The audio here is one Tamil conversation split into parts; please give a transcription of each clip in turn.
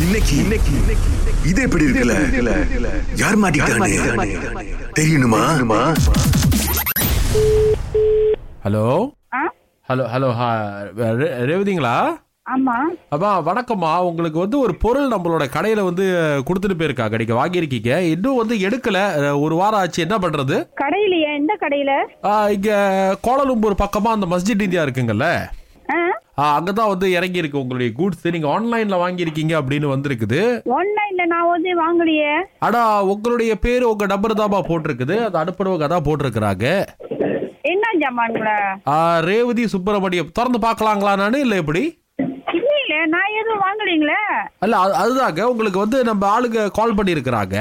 இன்னைக்கு இன்னைக்கு இது எப்படி இருக்குல்ல? யார் மாட்டிக்கிட்டானே? தெரியணுமா? ஹலோ? ஹலோ ஹலோ ஹா ரே- ரேவதிங்களா? அப்பா வணக்கம்மா. உங்களுக்கு வந்து ஒரு பொருள் நம்மளோட கடையில வந்து கொடுத்துட்டு போயிருக்காங்க. நீங்க வாங்கியிருக்கீங்க. இன்னும் வந்து எடுக்கல. ஒரு வாரம் ஆச்சு. என்ன பண்றது? கடையிலயா? எந்த கடையில? இங்க கோலலும்பூர் பக்கமா அந்த மஸ்ஜித் இந்தியா இருக்குங்கல்ல. ஆ, அங்கதான் வந்து இறங்கி இருக்கு உங்களுடைய கூட்ஸ் நீங்க ஆன்லைன்ல வாங்கியிருக்கீங்க அப்படின்னு வந்திருக்குது. ஆன்லைன்ல நான் வந்து வாங்கலையே. ஆனா உங்களுடைய பேரு உங்க நம்பர் தான்ப்பா போட்டிருக்குது. அது அனுப்புறவங்க தான் போட்டிருக்கிறாங்க. என்ன ஜாமான்ல ஆ, ரேவதி சுப்பிரமணியம். திறந்து பார்க்கலாங்களா நானு இல்ல எப்படி இல்ல இல்ல நான் எதுவும் வாங்கலீங்களே அல்ல அது- அதுதாங்க உங்களுக்கு வந்து நம்ம ஆளுங்க கால் பண்ணியிருக்கிறாங்க.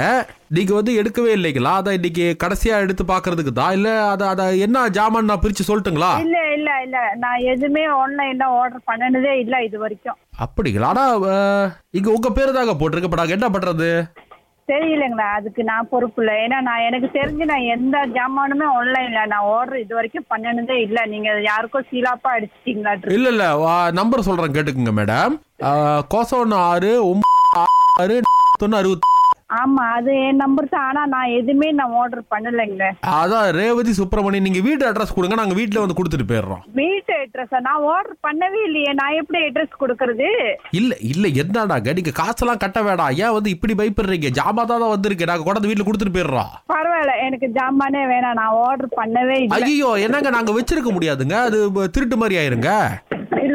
நீங்க வந்து எடுக்கவே இல்லைங்களா? அதை இன்னைக்கு கடைசியா எடுத்து பார்க்கிறதுக்கு தான்? இல்ல அதை அதை என்ன ஜாமான் நான் பிரிச்சு சொல்லட்டுங்களா? இல்ல இல்ல இல்ல. நான் எதுவுமே ஆன்லைன்ல ஆர்டர் பண்ணனதே இல்ல இது வரைக்கும். அப்படிங்களா? ஆனா அஹ், இங்க உங்க பேரு தாங்க போட்டிருக்கு. இப்ப என்ன பண்றது? தெரியலங்களா அதுக்கு நான் பொறுப்பு இல்லை. ஏன்னா நான் எனக்கு தெரிஞ்சு நான் எந்த ஜாமானுமே ஆன்லைன்ல நான் ஆர்டர் இது வரைக்கும் பண்ணனதே இல்ல. நீங்க யாருக்கோ சீலாப்பா அடிச்சிட்டீங்களா இல்ல இல்ல. நம்பர் சொல்றேன் கேட்டுக்குங்க மேடம் கோசம் ஆறு ஒன்பது ஆறு தொண்ணூறு அறுபத்தி ஆமா அது என் நம்பர் தான் ஆனா நான் எதுவுமே நான் ஆர்டர் பண்ணலைங்களே அதான் ரேவதி சுப்பிரமணியம் நீங்க வீட்டு அட்ரஸ் கொடுங்க நாங்க வீட்டுல வந்து கொடுத்துட்டு போயிடுறோம். வீட்டு அட்ரஸ் நான் ஆர்டர் பண்ணவே இல்லையே. நான் எப்படி அட்ரஸ் கொடுக்கறது? இல்ல இல்ல என்னடாங்க நீங்க காசெல்லாம் கட்ட வேண்டாம் ஏன் வந்து இப்படி பயப்படுறீங்க? ஜாமா தான் வந்திருக்கு. நாங்க கொண்டாந்து வீட்டுல கொடுத்துட்டு போயிடுறோம். பரவாயில்ல எனக்கு ஜாமானே வேணாம். நான் ஆர்டர் பண்ணவே இல்லை. ஐயோ என்னங்க நாங்க வச்சிருக்க முடியாதுங்க? அது திருட்டு மாதிரி ஆயிருங்க.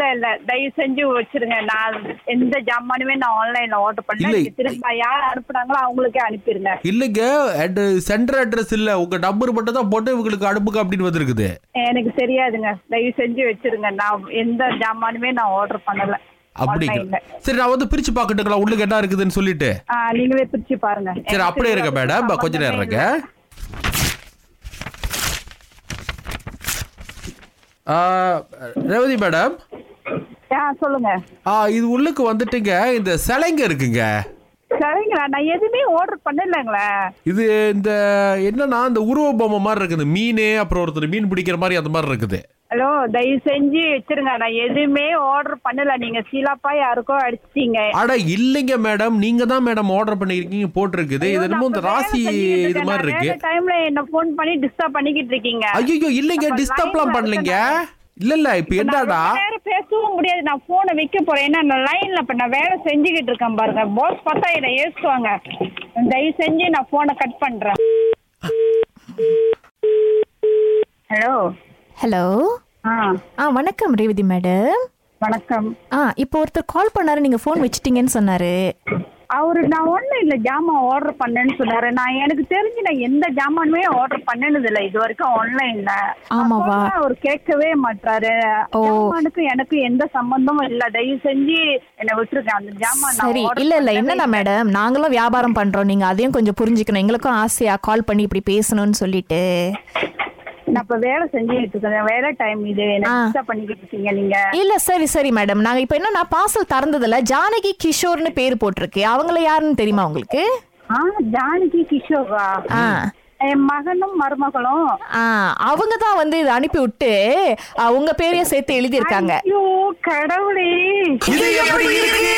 இல்ல இல்ல தயவு செஞ்சு வச்சிருங்க நான் எந்த ஜாமானுமே நான் ஆன்லைன்ல ஆர்டர். நீங்க திரும்ப யார் அனுப்புனாங்களோ அவங்களுக்கே அனுப்பிடுங்க இல்லைங்க சென்டர் அட்ரஸ் இல்ல உங்க நம்பர் மட்டும் தான் போட்டு உங்களுக்கு அனுப்புங்க அப்படின்னு வந்திருக்குது எனக்கு தெரியாதுங்க தயவு செஞ்சு வச்சிருங்க நான் எந்த ஜாமானுமே நான் ஆர்டர் பண்ணல அப்படிங்க சரி நான் வந்து பிரிச்சு பாக்கட்டுங்களா உள்ளுக்கு என்ன இருக்குதுன்னு சொல்லிட்டு நீங்களே பிரிச்சு பாருங்க சரி அப்படியே இருங்க அதுக்கு மேடம் கொஞ்ச நேரம் சம்பந்தமே இருங்க இல்லை. ஆ, ரேவதி மேடம் ஆ சொல்லுங்க. ஆ, இது உள்ளுக்கு வந்துட்டுங்க. இந்த சிலைங்க இருக்குங்க. சரிங்களா நான் எதுவுமே ஆர்டர் பண்ணலங்களே. இது இந்த என்னன்னா இந்த உருவ பொம்மை மாதிரி இருக்குது. மீன் அப்புறம் ஒருத்தர் மீன் பிடிக்கிற மாதிரி அந்த மாதிரி இருக்குது. ஹலோ தயவு செஞ்சு வச்சிருங்க. நான் எதுவுமே ஆர்டர் பண்ணல. நீங்க சீலாப்பா யாருக்கோ அடிச்சிட்டீங்க. அட இல்லைங்க மேடம். நீங்க தான் மேடம் ஆர்டர் பண்ணிருக்கீங்க போட்டிருக்குது. இது என்னமோ இந்த ராசி இது மாதிரி இருக்கு. டைம்ல என்ன ஃபோன் பண்ணி டிஸ்டர்ப் பண்ணிக்கிட்டு இருக்கீங்க. ஐயோ இல்லைங்க. டிஸ்டர்ப்லாம் பண்ணலைங்க. இல்ல இல்ல. இப்ப என்னடா? பேசவும் முடியாது. நான் போனை வைக்க போறேன். ஏன்னா நான் லைன்ல இப்ப நான் வேலை செஞ்சுக்கிட்டு இருக்கேன் பாருங்க. பாஸ் பார்த்தா என்ன ஏசுவாங்க தயவு செஞ்சு நான் போனை கட் பண்றேன். ஹலோ ஹலோ ஆ. வணக்கம் ரேவதி மேடம் வணக்கம். ஆ இப்போ ஒருத்தர் கால் பண்ணாரு. நீங்க ஃபோன் வச்சிட்டீங்கன்னு சொன்னாரு. அவரு நான் ஒண்ணும் இல்ல ஜாமான் ஆர்டர் பண்ணேன்னு சொன்னாரு. நான் எனக்கு தெரிஞ்சு நான் எந்த ஜாமானுமே ஆர்டர் பண்ணனது இல்ல இது வரைக்கும் ஆன்லைன்ல ஆமாவா? அவர் கேட்கவே மாட்டாரு. ஜாமானுக்கு எனக்கு எந்த சம்பந்தமும் இல்ல. தயவு செஞ்சு என்ன விட்டுருக்கேன் அந்த ஜாமான் சரி இல்ல இல்ல. என்னன்னா மேடம் நாங்களும் வியாபாரம் பண்றோம். நீங்க அதையும் கொஞ்சம் புரிஞ்சுக்கணும். எங்களுக்கும் ஆசையா கால் பண்ணி இப்படி பேசணும்னு சொல்லிட்டு. நான் இப்ப வேலை செஞ்சுட்டு இருக்கேன் வேலை டைம் இது. என்ன பண்ணிக்கிட்டு இருக்கீங்க நீங்க? இல்ல சரி சரி மேடம் நாங்க இப்போ என்னன்னா பார்சல் திறந்ததுல ஜானகி கிஷோர்னு பேர் போட்டிருக்கு. அவங்கள யாருன்னு தெரியுமா உங்களுக்கு? ஆ ஜானகி கிஷோரா? ஆ. என் மகனும் மருமகளும். ஆ அவங்க தான் வந்து இதை அனுப்பி விட்டு உங்க பேரையும் சேர்த்து எழுதியிருக்காங்க. ஐயோ கடவுளே. இது எப்படி இருக்கு?